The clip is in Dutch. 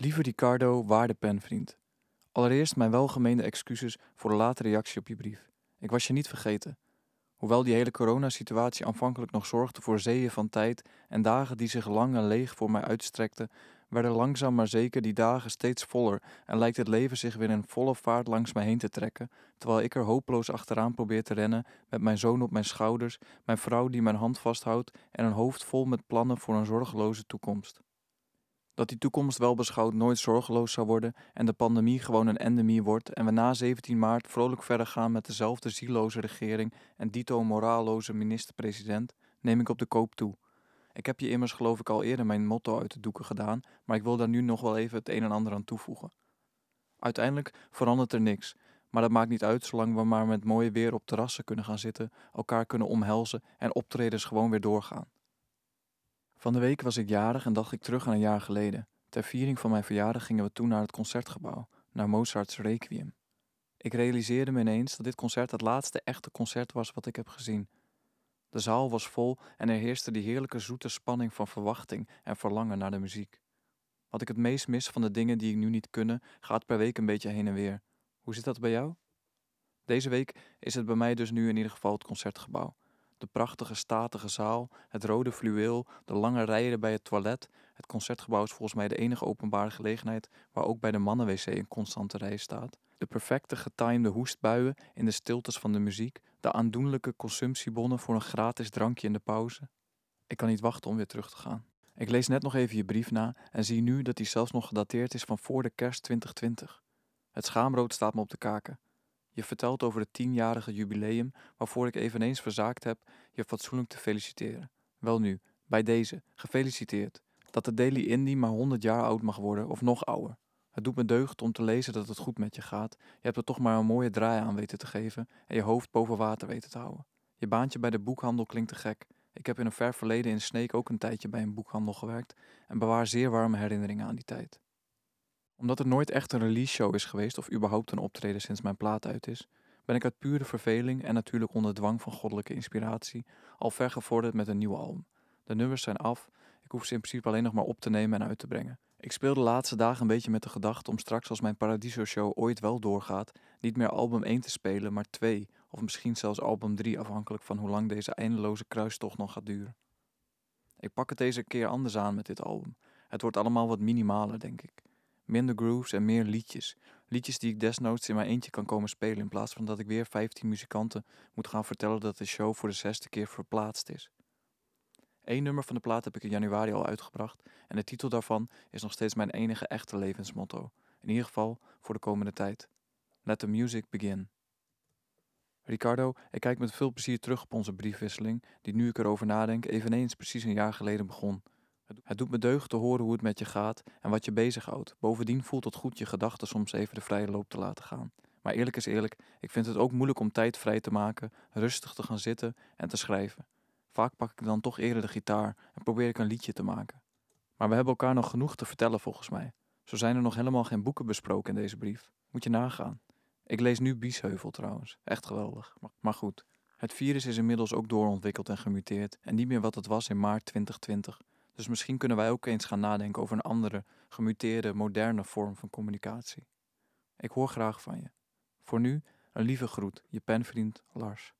Lieve Ricardo, waarde penvriend. Allereerst mijn welgemeende excuses voor de late reactie op je brief. Ik was je niet vergeten. Hoewel die hele coronasituatie aanvankelijk nog zorgde voor zeeën van tijd en dagen die zich lang en leeg voor mij uitstrekten, werden langzaam maar zeker die dagen steeds voller en lijkt het leven zich weer in volle vaart langs mij heen te trekken, terwijl ik er hopeloos achteraan probeer te rennen met mijn zoon op mijn schouders, mijn vrouw die mijn hand vasthoudt en een hoofd vol met plannen voor een zorgeloze toekomst. Dat die toekomst wel beschouwd nooit zorgeloos zou worden en de pandemie gewoon een endemie wordt en we na 17 maart vrolijk verder gaan met dezelfde zieloze regering en dito moraalloze minister-president, neem ik op de koop toe. Ik heb je immers geloof ik al eerder mijn motto uit de doeken gedaan, maar ik wil daar nu nog wel even het een en ander aan toevoegen. Uiteindelijk verandert er niks, maar dat maakt niet uit zolang we maar met mooie weer op terrassen kunnen gaan zitten, elkaar kunnen omhelzen en optredens gewoon weer doorgaan. Van de week was ik jarig en dacht ik terug aan een jaar geleden. Ter viering van mijn verjaardag gingen we toen naar het concertgebouw, naar Mozart's Requiem. Ik realiseerde me ineens dat dit concert het laatste echte concert was wat ik heb gezien. De zaal was vol en er heerste die heerlijke zoete spanning van verwachting en verlangen naar de muziek. Wat ik het meest mis van de dingen die ik nu niet kunnen, gaat per week een beetje heen en weer. Hoe zit dat bij jou? Deze week is het bij mij dus nu in ieder geval het concertgebouw. De prachtige statige zaal, het rode fluweel, de lange rijen bij het toilet. Het concertgebouw is volgens mij de enige openbare gelegenheid waar ook bij de mannenwc een constante rij staat. De perfecte getimede hoestbuien in de stiltes van de muziek, de aandoenlijke consumptiebonnen voor een gratis drankje in de pauze. Ik kan niet wachten om weer terug te gaan. Ik lees net nog even je brief na en zie nu dat die zelfs nog gedateerd is van voor de kerst 2020. Het schaamrood staat me op de kaken. Je vertelt over het tienjarige jubileum waarvoor ik eveneens verzaakt heb je fatsoenlijk te feliciteren. Wel nu, bij deze, gefeliciteerd. Dat de Daily Indie maar 100 jaar oud mag worden of nog ouder. Het doet me deugd om te lezen dat het goed met je gaat. Je hebt er toch maar een mooie draai aan weten te geven en je hoofd boven water weten te houden. Je baantje bij de boekhandel klinkt te gek. Ik heb in een ver verleden in Sneek ook een tijdje bij een boekhandel gewerkt en bewaar zeer warme herinneringen aan die tijd omdat er nooit echt een release show is geweest of überhaupt een optreden sinds mijn plaat uit is, ben ik uit pure verveling en natuurlijk onder dwang van goddelijke inspiratie al ver gevorderd met een nieuw album. De nummers zijn af, ik hoef ze in principe alleen nog maar op te nemen en uit te brengen. Ik speel de laatste dagen een beetje met de gedachte om straks als mijn Paradiso show ooit wel doorgaat, niet meer album 1 te spelen, maar 2 of misschien zelfs album 3 afhankelijk van hoe lang deze eindeloze kruistocht nog gaat duren. Ik pak het deze keer anders aan met dit album. Het wordt allemaal wat minimaler, denk ik. Minder grooves en meer liedjes. Liedjes die ik desnoods in mijn eentje kan komen spelen in plaats van dat ik weer 15 muzikanten moet gaan vertellen dat de show voor de zesde keer verplaatst is. Eén nummer van de plaat heb ik in januari al uitgebracht en de titel daarvan is nog steeds mijn enige echte levensmotto. In ieder geval voor de komende tijd. Let the music begin. Ricardo, ik kijk met veel plezier terug op onze briefwisseling, die nu ik erover nadenk eveneens precies een jaar geleden begon. Het doet me deugd te horen hoe het met je gaat en wat je bezighoudt. Bovendien voelt het goed je gedachten soms even de vrije loop te laten gaan. Maar eerlijk is eerlijk, ik vind het ook moeilijk om tijd vrij te maken, rustig te gaan zitten en te schrijven. Vaak pak ik dan toch eerder de gitaar en probeer ik een liedje te maken. Maar we hebben elkaar nog genoeg te vertellen volgens mij. Zo zijn er nog helemaal geen boeken besproken in deze brief. Moet je nagaan. Ik lees nu Biesheuvel trouwens. Echt geweldig. Maar goed, het virus is inmiddels ook doorontwikkeld en gemuteerd en niet meer wat het was in maart 2020. Dus misschien kunnen wij ook eens gaan nadenken over een andere, gemuteerde, moderne vorm van communicatie. Ik hoor graag van je. Voor nu een lieve groet, je penvriend Lars.